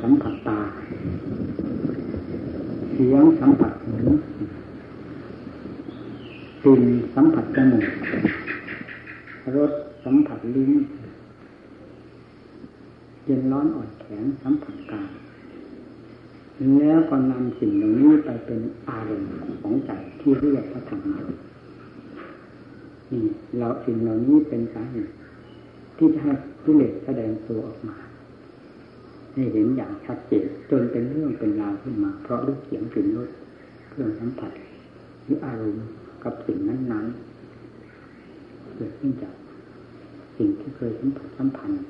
สัมผัสตา เสียงสัมผัสหูกลิ่นสัมผัสจมูกรสสัมผัสลิ้นเย็นร้อนอ่อนแข็งสัมผัสกายแล้วก็นำสิ่งเหล่านี้ไปเป็นอารมณ์ของใจที่เรียกว่าธรรมะนี่เราสิ่งเหล่านี้เป็นสาเหตุที่จะให้กิเลสแสดงตัวออกมา ให้เห็นอย่างชัดเจนจนเป็นเรื่องเป็นราวขึ้นมา เพราะรูปเสียงกลิ่นรสเครื่องสัมผัสหรืออารมณ์กับสิ่งนั้นๆเกิดขึ้นจากสิ่งที่เคยสัมผัสสัมพันธ์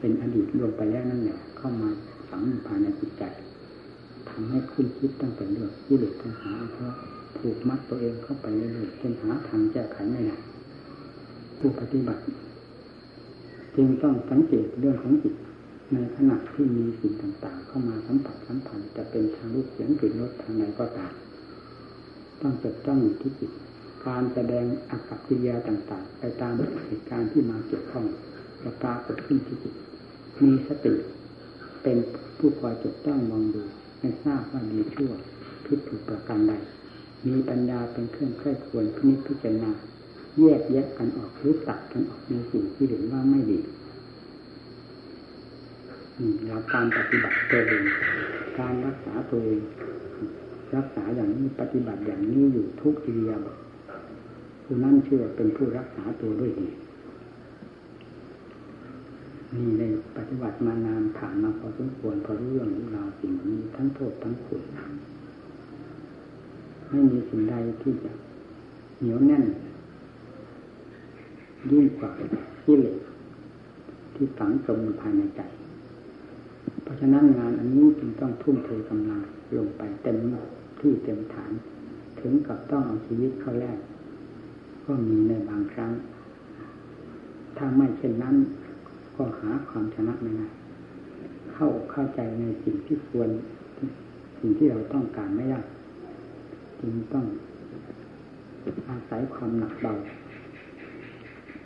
เป็นอดีตลงไปแล้วนั่นแหละเข้ามาฝังภายในจิตใจทำให้คุณคิดตั้งแต่เรื่องที่เด็กปัญหาเพราะผูกมัดตัวเองเข้าไปเรื่อยๆจนหาทางแก้ไขไม่ได้ผู้ปฏิบัติ จึงต้องสังเกตเรื่องของจิต ในขณะที่มีสิ่งต่างๆ เข้ามาสัมผัสสัมพันธ์จะเป็นทางรูปเสียงกลิ่นรสทางไหนก็ตามต้องจดจ้องอยู่ที่จิตการแสดงอากับกิริยาต่าง ๆ ไปตามเหตุการณ์ที่มาเกี่ยวข้องจะปรากฏขึ้นที่จิตมีสติเป็นผู้คอยจดจ้องมองดูให้ทราบว่าดีชั่วผิถูกประการใด มีปัญญาเป็นเครื่องใคร่ควรพินิจพิจารณาแยกแยกกันออกหรือตัดกันออกในสิ่งที่เห็นว่าไม่ดี หลักการปฏิบัติตัวเองการรักษาตัวเองรักษาอย่างนี้ปฏิบัติอย่างนี้อยู่ทุกอิริยาบผู้นั้นเชื่อเป็นผู้รักษาตัวด้วยดีนี่ได้ปฏิบัติมานานผ่านมาพอสมควรพอรู้เรื่องรู้ราวสิ่งนี้ทั้งโทษทั้งคุณไม่มีสิ่งใดที่จะเหนียวแน่นยิ่งกว่าที่เหลที่ฝังจมภายในใจ เพราะฉะนั้นงานอันนี้จึงต้องทุ่มเทกำลังลงไปเต็มที่เต็มฐาน ถึงกับต้องเอาชีวิตเข้าแรกก็มีในบางครั้ง ถ้าไม่เช่นนั้น ก็หาความชนะไม่ได้เข้าเข้าใจในสิ่งที่ควร สิ่งที่เราต้องการไม่ได้จึงต้องอาศัยความหนักเบา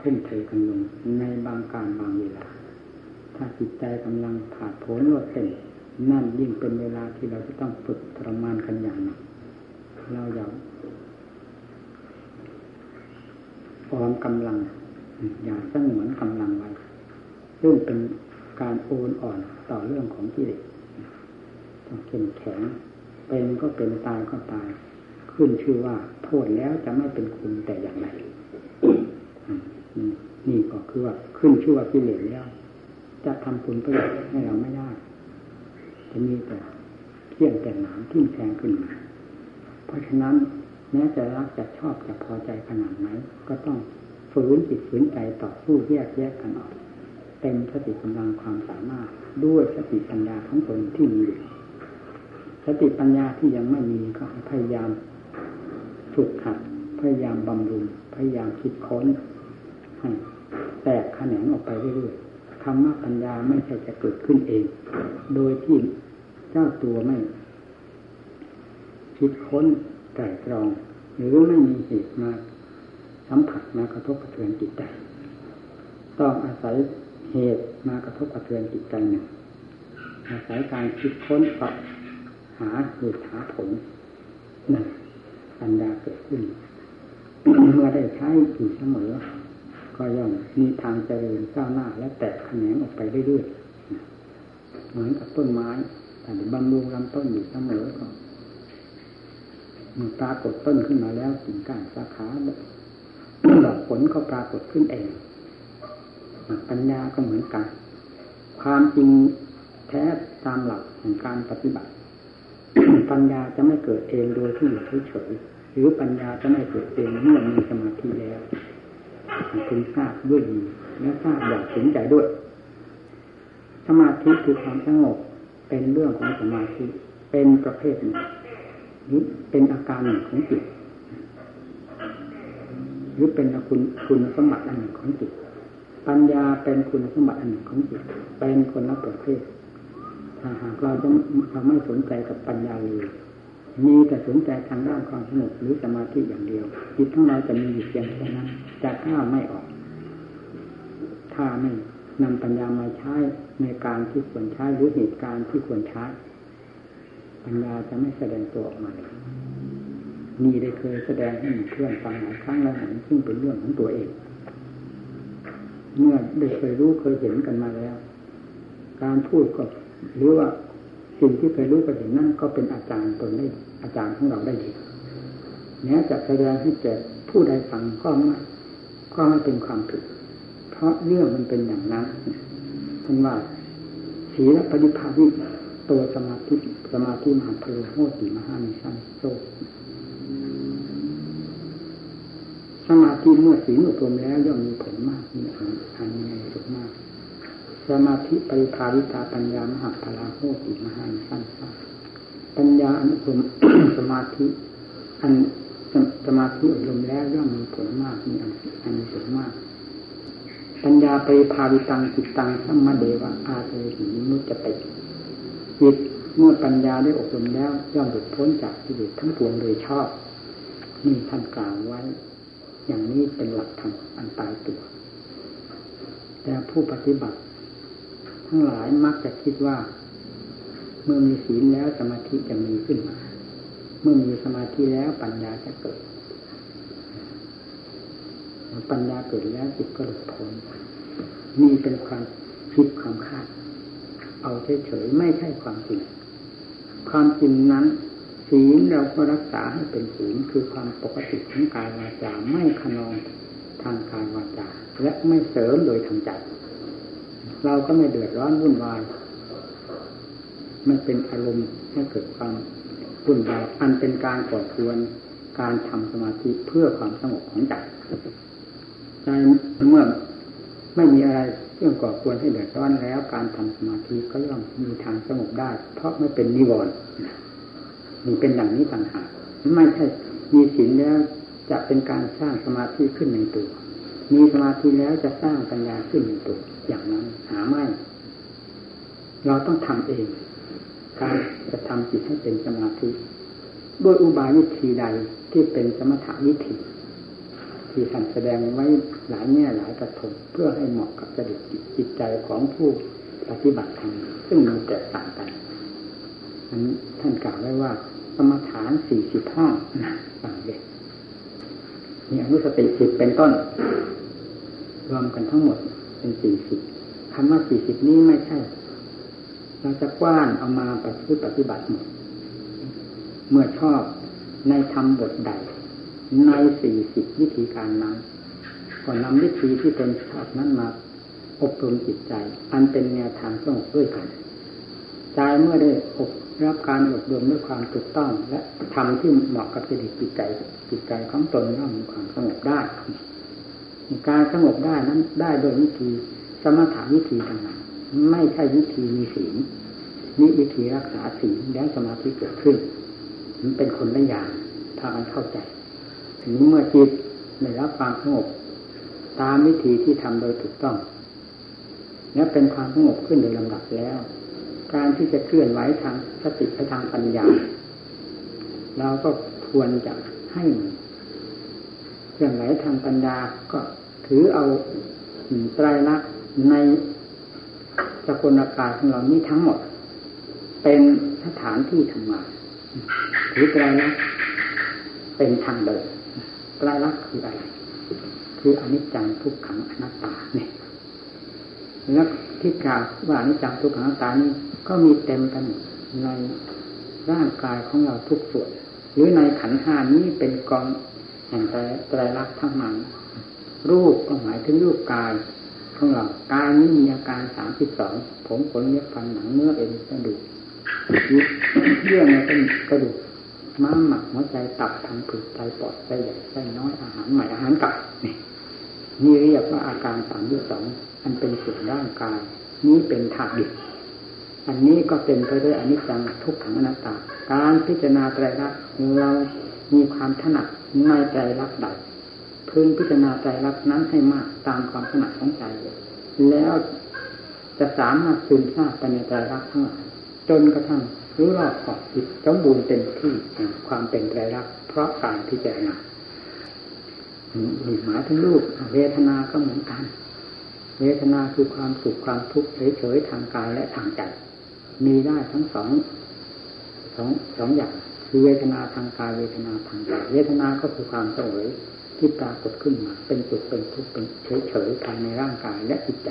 ทุ่มเทกันลงในบางการบางเวลา ถ้าจิตใจกำลังผ่าผลรวดเต็มนั่นยิ่งเป็นเวลาที่เราจะต้องฝึกทรมานกันอย่างหนักเราอย่าฟอมกำลัง อย่าสงวนกำลังไว้ซึ่งเป็นการโอนอ่อนต่อเรื่องของกิเลสต้องเข้มแข็งเป็นก็เป็นตายก็ตาย ขึ้นชื่อว่า โทษแล้วจะไม่เป็นคุณแต่อย่างไรนี่ก็คือว่าขึ้นชื่อว่ากิเลสแล้ว จะทำคุณประโยชน์ให้เราไม่ได้จะมีแต่เที่ยงแต่หนามทิ่มแทงขึ้นมา เพราะฉะนั้นแม้จะรักจะชอบจะพอใจขนาดไหนก็ต้องฝืนจิตฝืนใจต่อสู้แยกแยกกันออก เต็มสติกำลังความสามารถด้วยสติปัญญาของตนที่มีสติปัญญาที่ยังไม่มีก็พยายามฝึกหัดพยายามบำรุงพยายามคิดค้นให้แตกแขนงออกไปเรื่อย ๆคำว่าปัญญาไม่ใช่จะเกิดขึ้นเอง โดยที่เจ้าตัวไม่คิดค้นไตรตรอง หรือไม่มีเหตุมาสัมผัสมากระทบกระเทือนจิตใจต้องอาศัยเหตุมากระทบกระเทือนจิตใจหนึ่งอาศัยการคิดค้นสอบหาเหตุหาผลนั่นปัญญาเกิดขึ้นเมื่อได้ใช้อยู่เสมอ ก็ย่อมมีทางเจริญก้าวหน้า และแตกแขนงออกไปเรื่อยๆเหมือนกับต้นไม้แต่บำรุงลำต้นอยู่เสมอก็มันปรากฏต้นขึ้นมาแล้วกิ่งก้านสาขาดอกผลก็ปรากฏขึ้นเองปัญญาก็เหมือนกัน ความจริงแท้ตามหลักของการปฏิบัติ ปัญญาจะไม่เกิดเองโดยที่อยู่เฉยๆหรือปัญญาจะไม่เกิดเองเมื่อมีสมาธิแล้ว ถึงทราบด้วยดีและทราบอย่างถึงใจด้วย สมาธิคือความสงบเป็นเรื่องของสมาธิเป็นประเภทหนึ่งรือเป็นอาการหนึ่งของจิตหรือเป็นคุณคุณสมบัติอันหนึ่งของจิตปัญญาเป็นคุณสมบัติอันหนึ่งของจิตเป็นคนละประเภทถ้าหากเราจะเราไม่สนใจกับปัญญาเลยมีแต่สนใจทางด้านความสงบหรือสมาธิอย่างเดียวจิตของเราจะมีอยู่เพียงแค่นั้น จะก้าไม่ออก ถ้าไม่นำปัญญามาใช้ในการที่ควรใช้หรือเหตุการณ์ที่ควรใช้ ปัญญาจะไม่แสดงตัวออกมาเลยนี่ได้เคยแสดงให้เพื่อนฟังหลายครั้งแล้วหนซึ่งเป็นเรื่องของตัวเอง เมื่อได้เคยรู้เคยเห็นกันมาแล้ว การพูดก็หรือว่าสิ่งที่เคยรู้เคยเห็นนั่นก็เป็นอาจารย์ตนได้อาจารย์ของเราได้ดีแม้จะแสดงให้แก่ผู้ใดฟังก็ไม่ ก็ไม่เป็นความผิด เพราะเรื่องมันเป็นอย่างนั้นท่านว่าศีลปฏิภาวิตัวสมาธิสมาธิมหาเพลโหติมหานิสันโซสมาธิเมื่อศีลอบรมแล้วย่อมมีผลมากมีอันมีสุขมาก สมาธิปริภาวิตาปัญญามหาพลาโหติมหานิสันปัญญาอันุสมสมาธิอัน สมาธิอบรมแล้วย่อมมีผลมากมีอันมีสุขมาก ปัญญาไปริภาวิตังจิตตังสัมมาเดวะอาเสหิมุจติจิตเมื่อปัญญาได้อบรมแล้ว ย่อมหลุดพ้นจากกิเลสทั้งปวงโดยชอบนี่ท่านกล่าวไว้ อย่างนี้เป็นหลักธรรมอันตายตัว แต่ผู้ปฏิบัติ ทั้งหลายมักจะคิดว่า เมื่อมีศีลแล้วสมาธิจะมีขึ้นมา เมื่อมีสมาธิแล้วปัญญาจะเกิด ปัญญาเกิดแล้วจิตก็หลุดพ้นนี่เป็นความคิดความคาด เอาเฉยๆไม่ใช่ความจริง ความจริงนั้นศีลเราก็รักษาให้เป็นศีลคือความปกติของกายวาจาไม่ขนองทางกายวาจาและไม่เสริมโดยทางใจเราก็ไม่เดือดร้อนวุ่นวาย มันเป็นอารมณ์ให้เกิดความ วุ่นวายอันเป็นการก่อควรการทำสมาธิเพื่อความสงบของใจใจเมื่อไม่มีอะไรเรื่องก่อควรให้เดือดร้อนแล้ว การทำสมาธิก็ย่อมมีทางสงบได้ เพราะไม่เป็นนิวรณ์นี่เป็นอย่างนี้ต่างหากไม่ใช่มีศีลแล้วจะเป็นการสร้างสมาธิขึ้นในตัว มีสมาธิแล้วจะสร้างปัญญาขึ้นในตัว อย่างนั้นหาไม่ เราต้องทำเอง การจะทำจิตให้เป็นสมาธิด้วยอุบายวิธีใดที่เป็นสมถะวิธีที่ท่านแสดงไว้หลายแง่หลายกระทงเพื่อให้เหมาะกับจริตจิตใจของผู้ปฏิบัติธรรมซึ่งมีแตกต่างกันนั้นท่านกล่าวไว้ว่าสมถานสี่สิบห้านะฟังเด็กมีอนุสติสิบเป็นต้น รวมกันทั้งหมดเป็นสี่สิบคำว่าสี่สิบนี้ไม่ใช่ เราจะกว้านเอามาปฏิบัติหมดเมื่อชอบในธรรมบทใด ในสี่สิบวิธีการนั้นก็นำวิธีที่เป็นชอบนั้นมาอบรมจิตใจ อันเป็นแนวทางสงบด้วยกันใจเมื่อได้อบรับการอบรมด้วยความถูกต้อง และทำที่เหมาะกับจิตจิตใจจิตใจของตนย่อมมีความสงบได้ การสงบได้นั้นได้โดยวิธีสมถะวิธีต่างๆ ไม่ใช่วิธีมีศีลนี่วิธีรักษาศีลแล้วสมาธิเกิดขึ้น มันเป็นคนละอย่างถ้ามันเข้าใจทีนี้เมื่อจิตได้รับความสงบตามวิธีที่ทำโดยถูกต้อง และเป็นความสงบขึ้นโดยลำดับแล้ว การที่จะเคลื่อนไหวทางสติและทางปัญญาเราก็ควรจะให้เคลื่อนไหวทางปัญญาก็ถือเอาไตรลักษณ์ใน สกุลอากาศของเรานี้ทั้งหมด เป็นสถานที่ทำงานถือไตรลักษณ์เป็นทางเดินไตรลักษณ์คืออะไร คืออนิจจังทุกขังอนัตตาเนี่ยแล้วที่กล่าวว่าอนิจจังทุกขังอนัตตานี่ก็มีเต็มกันในร่างกายของเราทุกส่วน หรือในขันห้านี้เป็นกองแห่งไตรลักษณ์ทั้งนั้นรูปก็หมายถึงรูปกาย ของเรากายนี้มีอาการสามสิบสองผมขนเนื้อฟันหนังเนื้อเอ็นกระดูกเยื่อในกระดูกม้ามหมักหัวใจตับทางผืดไตปอดไตใหญ่ไตน้อยอาหารใหม่อาหารเก่านี่นี่เรียกว่าอาการสามที่สองอันเป็นส่วนร่างกายนี้เป็นธาตุดิบอันนี้ก็เป็นไปด้วยอนิจจังทุกขังอนัตตา การพิจารณาไตรลักษณ์เรามีความถนัดในไตรลักษณ์ใด พึงพิจารณาไตรลักนั้นให้มากตามความถนัดของใจ แล้วจะสามารถซึมซาบไปในไตรลักทั้งหลายจนกระทั่งรู้รอบขอบจิตสมบูรณ์เต็มที่ความเป็นไตรลักเพราะการพิจารณาหมายถึงรูปเวทนาก็เหมือนกัน เวทนาคือความสุขความทุกข์เฉยๆทางกายและทางใจ มีได้ทั้งสองสองสองอย่างคือเวทนาทางกายเวทนาทางใจเวทนาก็คือความเสวย ที่ปรากฏขึ้นมา เป็นสุขเป็นทุกข์เป็นเฉยๆภายในร่างกายและจิตใจ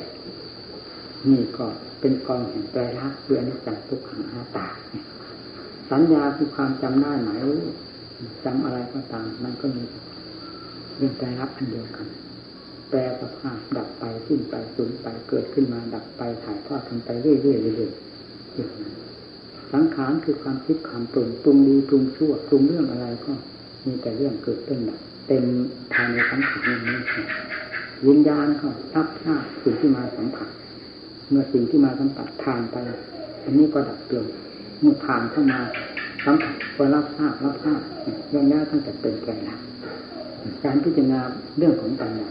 นี่ก็เป็นกองแห่งแปรลักษณ์คืออนิจจังทุกขังอาตาสัญญาคือความจำได้หมายจำอะไรก็ตาม มันก็มีเรื่องแปรลักอันเดียวกันแปรสภาพดับไปสิ้นไปสูญไปเกิดขึ้นมาดับไปถ่ายทอดกันไปเรื่อยๆเรื่อยๆอย่างนั้นสังขารคือความคิดความปรุงปรุงดีปรุงชั่วปรุงเรื่องอะไรก็มีแต่เรื่องเกิดขึ้นดับ เต็มภายในทั้งสิ่งนี้วิญญาณก็รับทราบสิ่งที่มาสัมผัส เมื่อสิ่งที่มาสัมผัสผ่านไป อันนี้ก็ดับเปลี่ยนเมื่อผ่านเข้ามาสัมผัสก็รับทราบรับทราบเรื่องนี้ตั้งแต่เป็นแก่ละการพิจารณาเรื่องของปัญญา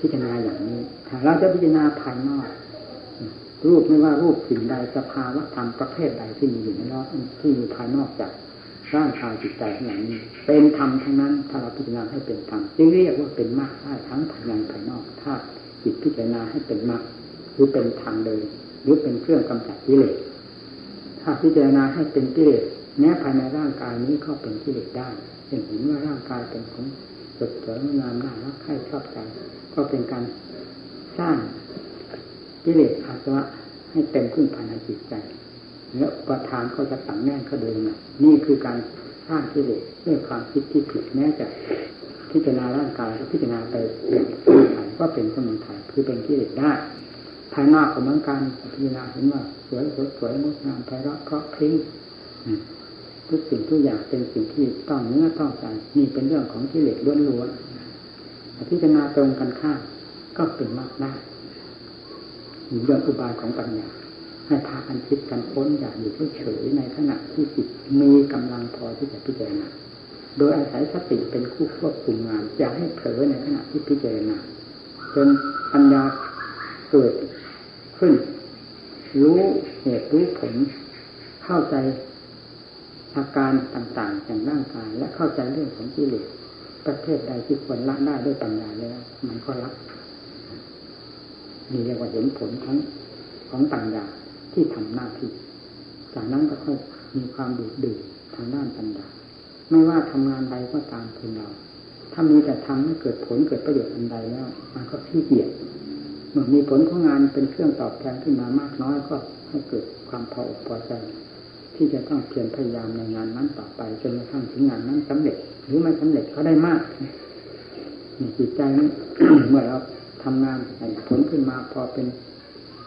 พิจารณาอย่างนี้ถ้าเราจะพิจารณาภายนอกรูปไม่ว่ารูปสิ่งใดสภาวะธรรมประเภทใดที่มีอยู่ในโลกที่อยู่ภายนอกจาก ร่างกายจิตใจทั้งหลายนี้ เป็นธรรมทั้งนั้น ถ้าเราพิจารณาให้เป็นธรรมจึงเรียกว่าเป็นมรรคได้ทั้งภายในภายนอกถ้าจิตพิจารณาให้เป็นมรรคหรือเป็นทางเดินหรือเป็นเครื่องกำจัดกิเลสถ้าพิจารณาให้เป็นกิเลสแม้ภายในร่างกายนี้ก็เป็นกิเลสได้เห็นเห็นว่าร่างกายเป็นของสดสวยงามน่ารักใคร่ชอบใจก็เป็นการสร้างกิเลสอาสวะให้เต็มขึ้นภายในจิตใจ แล้วประธานก็จะตั้งแน่นเขาเดินมานี่คือการสร้างกิเลสด้วยความคิดที่ผิดแม้จะพิจารณาร่างกายพิจารณาไปเป็นสมก็เป็นสมุทัยคือเป็นกิเลสได้ภายนอกของมันการพิจารณาเห็นว่า สวยสดสวยงดงามไพเราะเพราะพริ้งทุกสิ่งทุกอย่างเป็นสิ่งที่ต้องเนื้อต้องใจนี่เป็นเรื่องของกิเลสล้วนๆพิจารณาตรงกันข้ามก็เป็นมากได้เรื่องอุบายของปัญญา ให้พากันคิดกันค้นอย่าอยู่เฉยๆในขณะที่จิตมีกำลังพอที่จะพิจารณาโดยอาศัยสติเป็นคู่ควบคุมงานอย่าให้เผลอในขณะที่พิจารณาจนปัญญาเกิดขึ้น รู้เหตุรู้ผล เข้าใจอาการต่างๆอย่างร่างกายและเข้าใจเรื่องของกิเลสประเภทใดที่ควรละได้ด้วยปัญญาแล้ว มันก็ละนี่เรียกว่าเห็นผลทั้งของปัญญา ที่ทำหน้าที่ จากนั้นก็ค่อยมีความดูดดื่มทางด้านปัญญาไม่ว่าทำงานใดก็ตามคือเรา ถ้ามีแต่ทำให้เกิดผลเกิดประโยชน์อันใดแล้ว มันก็ขี้เกียจเมื่อมีผลของงานเป็นเครื่องตอบแทนขึ้นมามากน้อยก็ให้เกิดความพออกพอใจ ที่จะต้องเพียรพยายามในงานนั้นต่อไปจนกระทั่งถึงงานนั้นสำเร็จ หรือไม่สำเร็จก็ได้มากนี่จิตใจนี้เมื่อเราทำงานผลขึ้นมาพอเป็น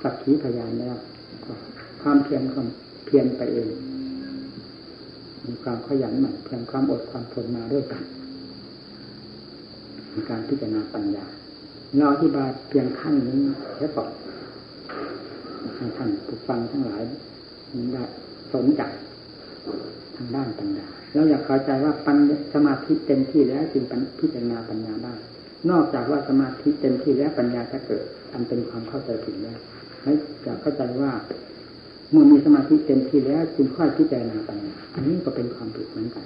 สักขีพยานแล้ว ความเพียรก็เพียรไปเอง มีความขยันหมั่นเพียรความอดความทนมาด้วยกันมีการพิจารณาปัญญาเราอธิบายเพียงขั้นนี้แค่ก่อนให้ท่านผู้ฟังทั้งหลายได้สนใจทางด้านปัญญาแล้วอยากเข้าใจว่าปัญสมาธิเต็มที่แล้วจึงพิจารณาปัญญาได้ นอกจากว่าสมาธิเต็มที่แล้วปัญญาจะเกิดอันเป็นความเข้าใจผิดแล้วให้อยากเข้าใจว่า เมื่อมีสมาธิเต็มที่แล้วจึงค่อยพิจารณาปัญญาอันนี้ก็เป็นความผิดเหมือนกัน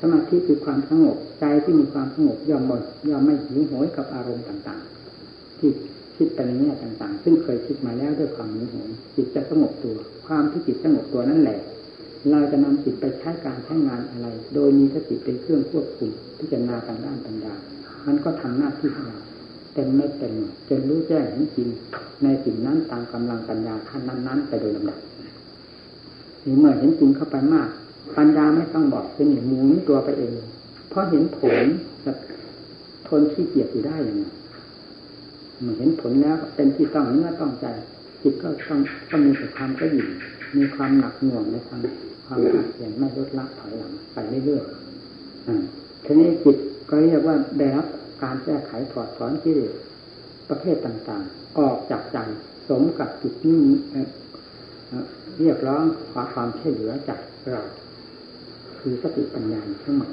สมาธิคือความสงบใจที่มีความสงบย่อมหมดย่อมไม่หิวโหยกับอารมณ์ต่างๆ ที่คิดไปในแง่ต่างๆ ซึ่งเคยคิดมาแล้วด้วยความหิวโหยจิตจะสงบตัว ความที่จิตสงบตัวนั่นแหละเราจะนำจิตไปใช้การใช้งานอะไร โดยมีสติเป็นเครื่องควบคุมพิจารณาทางด้านปัญญา มันก็ทำหน้าที่ของเรา เต็มไม่เต็มจนรู้แจ้งเห็นจริงในสิ่งนั้นตามกำลังปัญญาขั้นนั้น ๆ ไปโดยลำดับนี่เมื่อเห็นจริงเข้าไปมาก ปัญญาไม่ต้องบอกเป็นหมุนตัวไปเอง เพราะเห็นผลจะทนขี้เกียจอยู่ได้อย่างนี้เมื่อเห็นผลแล้วเป็นที่ต้องเนื้อต้องใจจิตก็ต้องก็มีแต่ความก็ยู่มีความหนักหน่วงในทางความขาดเพียนไม่ลดละถอยหลังไปเรื่อยๆทีนี้จิตก็เรียกว่าได้รับ การแก้ไขถอดถอนกิเลสประเภทต่าง ๆ ออกจากใจสมกับจิตนี้เรียกร้องขอความช่วยเหลือจากเรา คือสติปัญญาทั้งหมด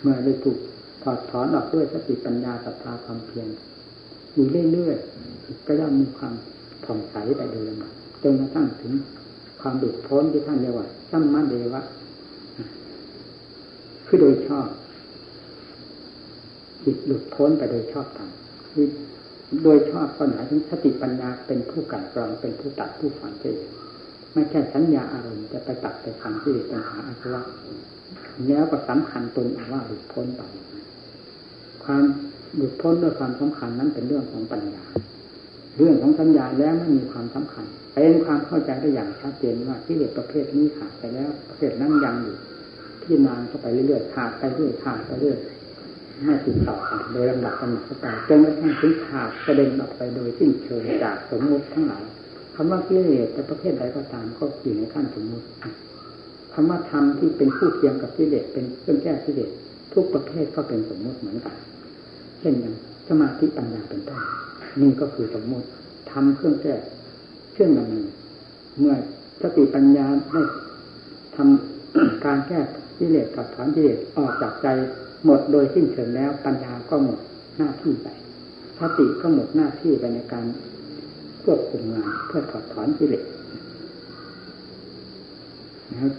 เมื่อได้ถูกถอดถอนออกด้วยสติปัญญาศรัทธาความเพียรอยู่เรื่อยๆก็ย่อมมีความผ่องใสไปโดยลำดับจนกระทั่งถึงความดุดพ้นที่ท่านเรียกว่าสัมมาเดวะคือโดยชอบ จิตหลุดพ้นไปโดยชอบธรรมคือโดยชอบก็หมายถึงสติปัญญาเป็นผู้กันกรองเป็นผู้ตัดผู้ฝังเจไม่ใช่สัญญาอารมณ์จะไปตัดไปฝังที่ปัญหาอาสวะแล้วก็สำคัญตนว่าหลุดพ้นไปความหลุดพ้นด้วยความสำคัญนั้นเป็นเรื่องของปัญญา เรื่องของสัญญาแล้วไม่มีความสำคัญเป็นความเข้าใจได้อย่างชัดเจนว่าที่เด็กประเภทนี้ขาดไปแล้วประเภทนั้นยังอยู่ที่นานเข้าไปเรื่อยๆขาดไปเรื่อยขาดไปเรื่อย ไม่ติดต่อกันโดยลำดับลำดับเข้าไปจนกระทั่งถึงขาดกระเด็นออกไปโดยสิ้นเชิงจากสมมติทั้งหลายคำว่ากิเลสแต่ประเภทใดก็ตามก็อยู่ในขั้นสมมติคำว่าธรรมที่เป็นผู้เทียมกับกิเลสเป็นเครื่องแก้กิเลสทุกประเภทก็เป็นสมมติเหมือนกัน เช่นอย่างสมาธิปัญญาเป็นต้นนี่ก็คือสมมติทำเครื่องแก้เครื่องดำเนินเมื่อสติปัญญาได้ทำการแก้ กิเลสกับถอนกิเลสออกจากใจหมดโดยสิ้นเชิงแล้ว ปัญญาก็หมดหน้าที่ไปสติก็หมดหน้าที่ไปในการควบคุมงานเพื่อถอดถอนกิเลสนะ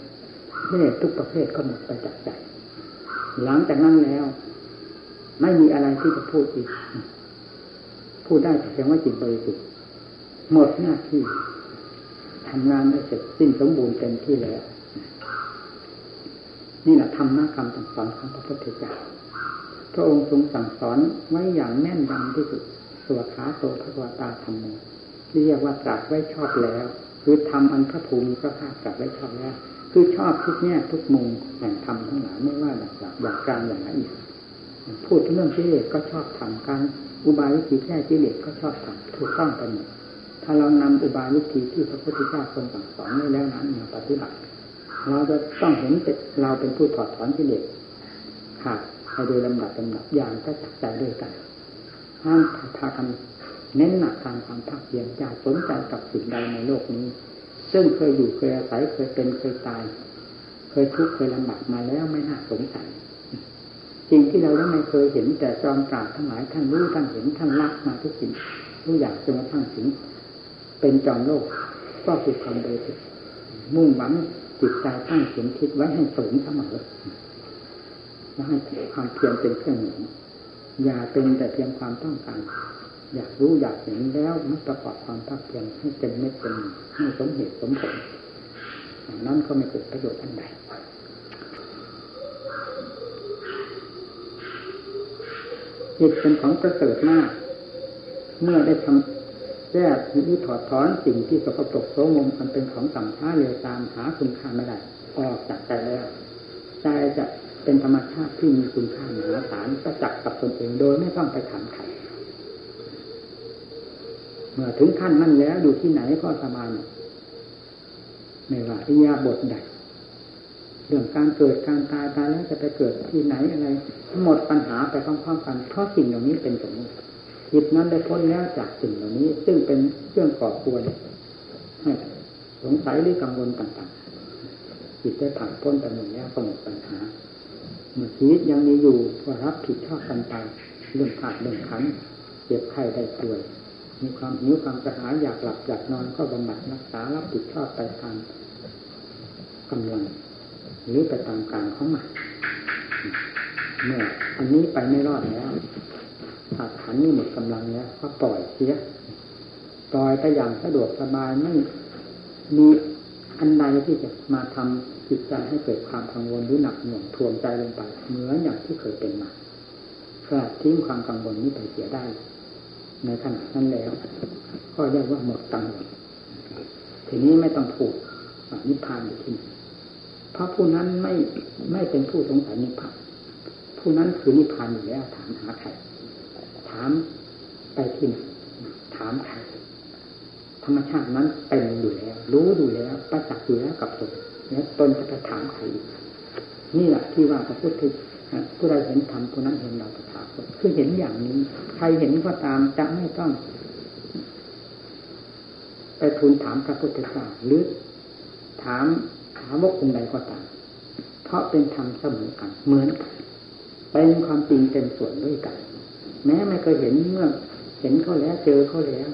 กิเลสทุกประเภทก็หมดไปจากใจ หลังจากนั้นแล้ว ไม่มีอะไรที่จะพูดอีก พูดได้แต่เพียงว่าจิตบริสุทธิ์หมดหน้าที่ทำงานได้เสร็จสิ้นสมบูรณ์เต็มที่แล้ว นี่แหละธรรมะคำสั่งสอนของพระพุทธเจ้าพระองค์ทรงสั่งสอนไว้อย่างแน่นยำที่สุดสวขาโตภควตาธรรมโมเรียกว่าตรัสไว้ชอบแล้ว คือทำอันพระภูมิพระภาคตรัสไว้ชอบแล้ว คือชอบทุกแง่ทุกมุมแห่งธรรมทั้งหลายไม่ว่าอย่างอย่างกลางอย่างละเอียดพูดเรื่องกิเลสก็ชอบทำการอุบายวิธีแก้กิเลสก็ชอบทำถูกต้องไปหมดถ้าเรานำอุบายวิธีที่พระพุทธเจ้าทรงสั่งสอนไว้แล้วนั้นมาปฏิบัติ เราจะต้องเห็นเราเป็นผู้ถอดถอนกิเลสขาดไปโดยลำดับลำดับอย่างก็จักใจด้วยกันห้ามพากันเน้นหนักทางความภาคเพียรอย่าสนใจกับสิ่งใดในโลกนี้ ซึ่งเคยอยู่เคยอาศัยเคยเป็นเคยตาย เคยทุกข์เคยลำบากมาแล้วไม่น่าสงสัยสิ่งที่เราได้ไม่เคยเห็นแต่จอมปราบทั้งหลายท่านรู้ท่านเห็นท่านรักมาทุกสิ่งทุกอย่างจนกระทั่งถึงเป็นจอมโลกก็คือความโดยสุดมุ่งหวัง จิตใจตั้งเข็มทิศไว้ให้สูงเสมอและให้ความเพียรเป็นเครื่องหนุนอย่าเป็นแต่เพียงความต้องการ อยากรู้อยากเห็นแล้วมันประกอบความภาคเพียรให้เต็มเม็ดเต็มให้สมเหตุสมผลอย่างนั้นก็ไม่เกิดประโยชน์อันใดจิตเป็นของประเสริฐมาก เมื่อได้ทำ แก้หรือถอดถอนสิ่งที่สกปรกโสมมมันเป็นของต่ำช้าเร็วตามหาคุณค่าไม่ได้ออกจากใจแล้วใจจะเป็นธรรมชาติที่มีคุณค่ามหาศาลประจักษ์กับตนเองโดยไม่ต้องไปถามใครเมื่อถึงขั้นนั้นแล้วอยู่ที่ไหนก็สบายไม่ว่าอิยาบทใดเรื่องการเกิดการตายตายแล้วจะไปเกิดที่ไหนอะไรหมดปัญหาไปพร้อมๆกันเพราะสิ่งเหล่านี้เป็นสมมติ จิตนั้นได้พ้นแล้วจากสิ่งเหล่านี้ ซึ่งเป็นเครื่องก่อควรให้สงสัยหรือกังวลต่างๆ จิตได้ผ่านพ้นไปหมดแล้วก็หมดปัญหาเมื่อชีวิตยังมีอยู่ก็รับผิดชอบกันไปเรื่องขาดเรื่องขันเจ็บไข้ได้ป่วย มีความหิวความกระหายอยากหลับอยากนอนก็บำบัดรักษารับผิดชอบไปตามกำลังหรือไปตามการของมันเมื่ออันนี้ไปไม่รอดแล้ว อาขันนี้หมดกำลังแล้วก็ปล่อยเสียปล่อยไปอย่างสะดวกสบายไม่มีอันใดที่จะมาทำจิตใจให้เกิดความกังวลหรือหนักหน่วงทวงใจลงไป เหมือนอย่างที่เคยเป็นมาสลัดทิ้งความกังวลนี้ไปเสียได้ ในขณะนั้นแล้ว ก็เรียกว่าหมดกังวลทีนี้ไม่ต้องผูกนิพพานอยู่ที่นี่เพราะผู้นั้นไม่ไม่เป็นผู้สงสัยนิพพานผู้นั้นคือนิพพานอยู่แล้วถามหาใครามไปที่ไหนถามใครธรรมชาตินั้นเป็นอยู่แล้ว รู้อยู่แล้วประจักษ์อยู่แล้วกับตนแล้วตนจะไปถามใครอีกนี่แหละที่ว่าพระพุทธผู้ใดเห็นธรรมผู้นั้นเห็นเราตถาคตคือเห็นอย่างนี้ ใครเห็นก็ตามจะไม่ต้องไปทูลถามพระพุทธเจ้าหรือถามถามว่าองค์ใดก็ตาม เพราะเป็นธรรมเสมอกันเหมือนกันเป็นความจริงเป็นส่วนด้วยกัน แม้ไม่เคยเห็นเมื่อเห็นเขาแล้วเจอเขาแล้ว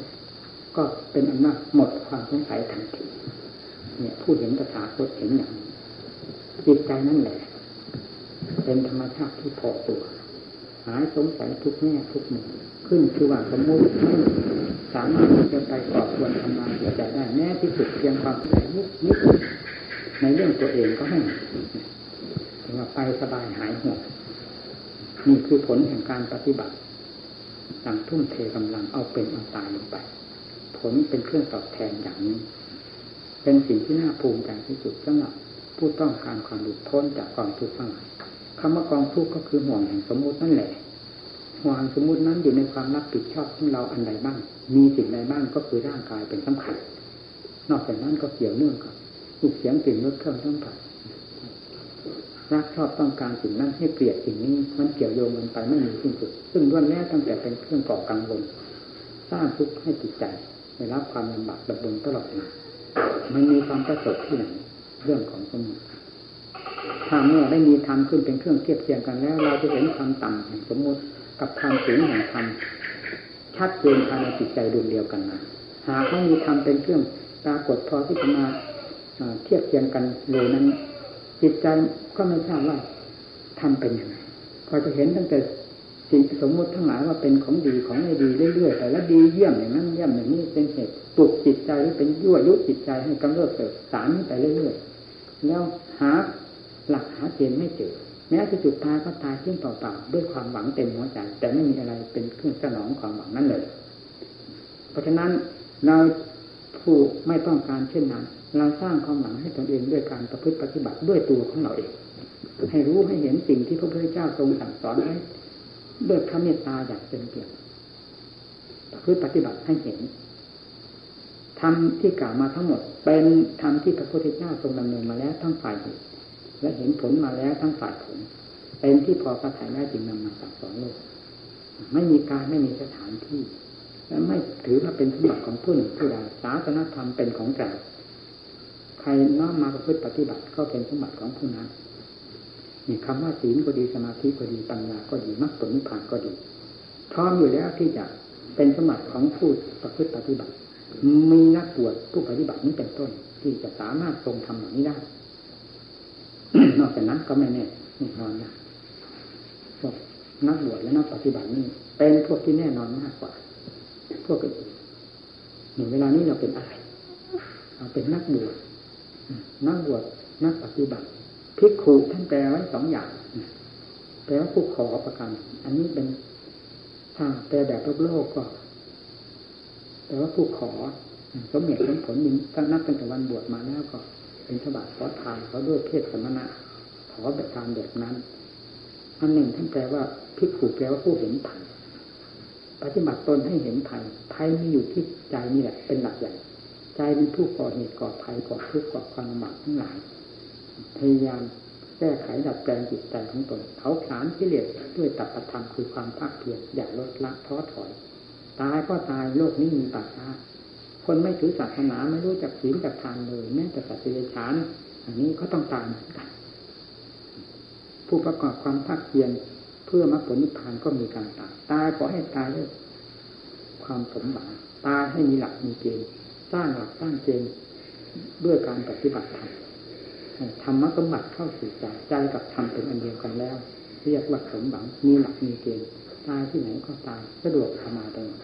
ก็เป็นอันว่าหมดความสงสัยทันทีเนี่ยผู้เห็นตถาคตเห็นอย่างจิตใจนั่นแหละ เป็นธรรมชาติที่พอตัวหายสงสัยทุกแง่ทุกมุมขึ้นคือว่าสมมติไม่สามารถที่จะไปก่อควรทำงานใจได้แม้ที่สุดเพียงความสงนิดนิดในเรื่องตัวเองก็ให้ถึงว่าไปสบายหายห่วงนี่คือผลแห่งการปฏิบัติ ต่างทุ่มเทกำลังเอาเป็นเอาตายลงไป ผลเป็นเครื่องตอบแทนอย่างนี้ เป็นสิ่งที่น่าภูมิใจที่สุดสำหรับผู้ต้องการความหลุดพ้นจากกองทุกข์ทั้งหลายคำว่ากองทุกข์ก็คือห่วงแห่งสมมตินั่นแหละห่วงสมมตินั้นอยู่ในความรับผิดชอบของเราอันใดบ้าง มีสิ่งใดบ้างก็คือร่างกายเป็นสำคัญ นอกจากนั้นก็เกี่ยวเนื่องกับลูกเสียงสิ่งรสเครื่องทั้งผัด รักชอบต้องการสิ่งนั้นให้เปลี่ยนสิ่งนี้มันเกี่ยวโยงกันไปไม่มีสิ้นสุด ซึ่งล้วนแล้วตั้งแต่เป็นเครื่องก่อกังวลสร้างทุกข์ให้จิตใจได้รับความลำบากระบนตลอดมามันมีความประสบที่ไหนเรื่องของสมุติถ้าเมื่อได้มีธรรมขึ้นเป็นเครื่องเทียบเทียงกันแล้ว เราจะเห็นความต่ำแห่งสมมติกับความสูงแห่งธรรมชัดเจนภายในจิตใจดวงเดียวกันนะหากไม่มีธรรมเป็นเครื่องปรากฏพอที่จะมาเทียบเทียงกันเลยนั้น จิตใจก็ไม่ทราบว่าทำเป็นยังไงก็จะเห็นตั้งแต่สิ่งสมมุติทั้งหลายว่าเป็นของดีของไม่ดีเรื่อยๆแต่ละดีเยี่ยมอย่างนั้นเยี่ยมอย่างนี้เป็นเหตุปลุกจิตใจหรือเป็นยั่วยุจิตใจให้กำเริบเสริมสารไปเรื่อยๆแล้วหาหลักหาเกณฑ์ไม่เจอแม้จะจุดตายก็ตายเพียงเปล่าๆด้วยความหวังเต็มหัวใจแต่ไม่มีอะไรเป็นเครื่องสนองความหวังนั้นเลย เพราะฉะนั้นเราผู้ไม่ต้องการเช่นนั้น เราสร้างความหวังให้ตนเองด้วยการประพฤติปฏิบัติด้วยตัวของเราเอง ให้รู้ให้เห็นสิ่งที่พระพุทธเจ้าทรงสั่งสอนไว้ด้วยพระเมตตาอย่างเต็มเปี่ยมประพฤติปฏิบัติให้เห็นธรรมที่กล่าวมาทั้งหมด เป็นธรรมที่พระพุทธเจ้าทรงดำเนินมาแล้วทั้งฝ่ายเหตุและเห็นผลมาแล้วทั้งฝ่ายผล เป็นที่พอประทายได้จึงนำมาสั่งสอนโลก ไม่มีการไม่มีสถานที่ และไม่ถือว่าเป็นสมบัติของผู้หนึ่งผู้ใดศาสนธรรมเป็นของใจ ใครน้อมมาประพฤติปฏิบัติก็เป็นสมบัติของผู้นั้นนี่คำว่าศีลก็ดีสมาธิก็ดีปัญญาก็ดีมรรคผลนิพพานก็ดีพร้อมอยู่แล้วที่จะเป็นสมบัติของผู้ประพฤติปฏิบัติ มีนักบวชผู้ปฏิบัตินี้เป็นต้น ที่จะสามารถทรงทำเหล่านี้ได้ นอกจากนั้นก็ไม่แน่แน่นอนนะพวกนักบวชและนักปฏิบัตินี่เป็นพวกที่แน่นอนมากกว่า พวกอื่นหนึ่งเวลานี้เราเป็นอะไรเราเป็นนักบวช นักบวชนักปฏิบัติพิกขุท่านแปลไว้สองอย่างแปลว่าผู้ขอประกัน อันนี้เป็นถ้าแปลแบบโลกโลกก็แปลว่าผู้ขอสมเหตุสมผลนี้ตั้งนับตั้งแต่วันบวชมาแล้วก็ เป็นฉบับขอทานเขาด้วยเพศสมณะขอแบบทานแบบนั้นอันหนึ่งท่านแปลว่าพิกขุแปลว่าผู้เห็นภัยปฏิบัติตนให้เห็นภัยภัยมีอยู่ที่ใจนี่แหละเป็นหลักใหญ่ ใจเป็นผู้ก่อเหตุก่อภัยก่อทุกข์ก่อความลำบากทั้งหลายพยายามแก้ไขดัดแปลงจิตใจของตนเขาขานที่เลสด้วยตัปธรรมคือความภาคเพียรอย่าลดละท้อถอย ตายก็ตายโลกนี้มีปัจจัยคนไม่ถือศาสนาไม่รู้จักศีลจักทานเลยแม้แต่สัตย์เดชานอันนี้ก็ต้องตายเหมือนกันผู้ประกอบความภาคเพียรเพื่อมรรคผลนิพพานก็มีการตายตายขอให้ตายด้วยความสมหวังตายให้มีหลักมีเกณฑ์ สร้างหลักสร้างเกณฑ์ด้วยการปฏิบัติธรรมธรรมสมบัติเข้าสู่ใจใจกับธรรมเป็นอันเดียวกันแล้ว เรียกว่าสมหวังมีหลักมีเกณฑ์ตายที่ไหนก็ตายสะดวกสมาตลอด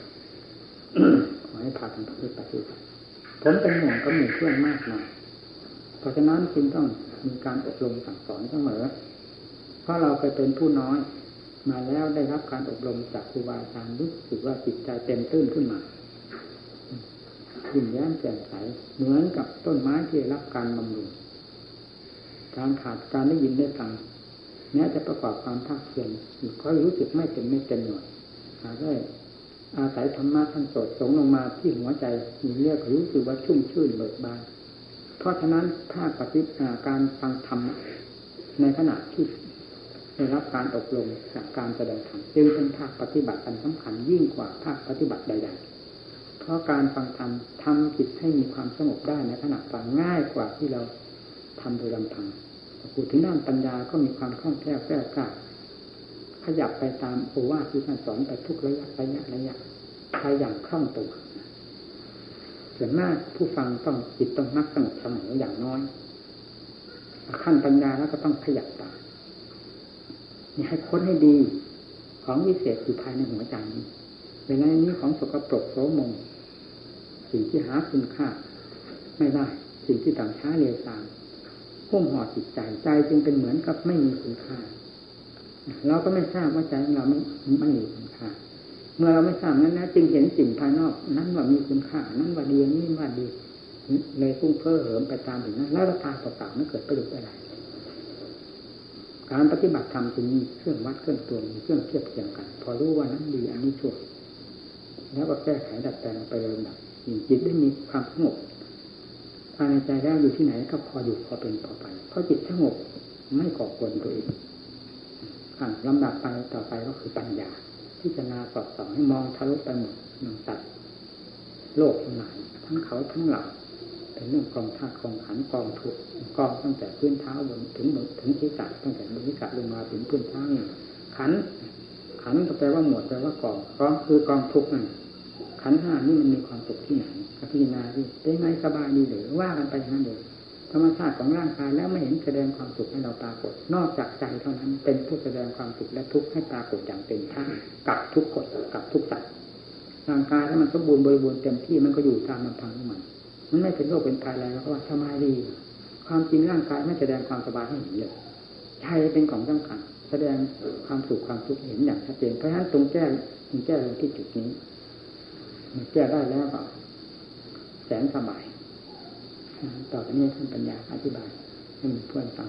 ขอให้พากันปฏิบัติผมเป็นห่วงกับหมู่เพื่อนมากนะเพราะฉะนั้นจึงต้องมีการอบรมสั่งสอนเสมอ เพราะเราไปเป็นผู้น้อย มาแล้วได้รับการอบรมจากครูบาอาจารย์รู้สึกว่าจิตใจเต็มตื้นขึ้นมา ยิ้มแย้มแจ่มใสเหมือนกับต้นไม้ที่รับการบำรุงการขาดการได้ยินได้ฟังแม้จะประกอบความภาคเพียรก็รู้สึกไม่เต็มไม่เต็มหน่วยหาได้อาศัยธรรมะท่านสดสงลงมาที่หัวใจมีเรียกรู้สึกว่าชุ่มชื่นเบิกบานเพราะฉะนั้นภาคปฏิการฟังธรรมในขณะที่ได้รับการอบรมจากการแสดงธรรมจึงเป็นภาคปฏิบัติอันสำคัญยิ่งกว่าภาคปฏิบัติใด ๆ เพราะการฟังธรรมทำจิตให้มีความสงบได้ในขณะฟังง่ายกว่าที่เราทำโดยลำพังพูดถึงด้านปัญญาก็มีความคล่องแคล่วแก้วกล้าขยับไปตามโอวาทที่ท่านสอนไปทุกระยะระยะระยะไปอย่างคล่องตัวส่วนมากผู้ฟังต้องจิตต้องนักสงบเสมออย่างน้อย ขั้นปัญญาแล้วก็ต้องขยับตามนี่ให้ค้นให้ดีของวิเศษอยู่ภายในหัวใจนี้เวลานี้ของสกปรกโสมม สิ่งที่หาคุณค่า ไม่ได้ สิ่งที่ต่างช้าเรียวซางพุ่มห่อจิตใจใจจึงเป็นเหมือนกับไม่มีคุณค่า เราก็ไม่ทราบว่าใจของเราไม่ไม่มีคุณค่า เมื่อเราไม่ทราบนั้นนะจึงเห็นสิ่งภายนอก นั้นว่ามีคุณค่า นั้นว่าดีนี่ว่าดีเลยฟุ้งเฟ้อเหิมไปตามถึงนั้นแล้วตาเปล่าๆไม่เกิดประโยชน์อะไร การปฏิบัติธรรมจึงมีเครื่องวัดเครื่องตวงมีเครื่องเทียบเทียงกัน พอรู้ว่านั้นดีอันนี้ชั่วแล้วก็แก้ไขดัดแปลงไปเลยแบบ จิตได้มีความสงบภายในใจแล้วอยู่ที่ไหนก็พออยู่พอเป็นพอไปเพราะจิตสงบไม่ก่อกวนตัวเองขั้นลำดับไปต่อไปก็คือปัญญาพิจารณาสอดส่องให้มองทะลุไปหมดมองตัดโลกทั้งหลายทั้งเขาทั้งหลังเป็นเรื่องกองธาตุกองขันกองทุกกองตั้งแต่พื้นเท้าบนถึงถึงศีรษะตั้งแต่บนศีรษะลงมาถึงพื้นเท้าขันขันก็แปลว่าหมวดแปลว่ากองกองคือกองทุกข์นั่น ขันห้านี่มันมีความสุขที่ไหนพิจารณาที่เป็นไงสบายดีหรือว่ากันไปนั้นเลยธรรมชาติของร่างกายแล้วไม่เห็นแสดงความสุขให้เราปรากฏ นอกจากใจเท่านั้นเป็นผู้แสดงความสุขและทุกข์ให้ปรากฏอย่างเต็มท่ากับทุกกฎกับทุกสัตว์ร่างกายถ้ามันสมบูรณ์บริบูรณ์เต็มที่มันก็อยู่ตามลำพังของมันมันไม่เป็นโรคเป็นภัยอะไรเพราะว่าสบายดี ความจริงร่างกายไม่แสดงความสบายให้เห็นเลยใจเป็นของสำคัญแสดงความสุขความทุกข์เห็นอย่างชัดเจนเพราะฉะนั้นตรงแก้ตรงแก้ลงที่จุดนี้ แก้ได้แล้วก็แสนสบาย ต่อไปนี้ท่านปัญญาอธิบายให้เพื่อนฟัง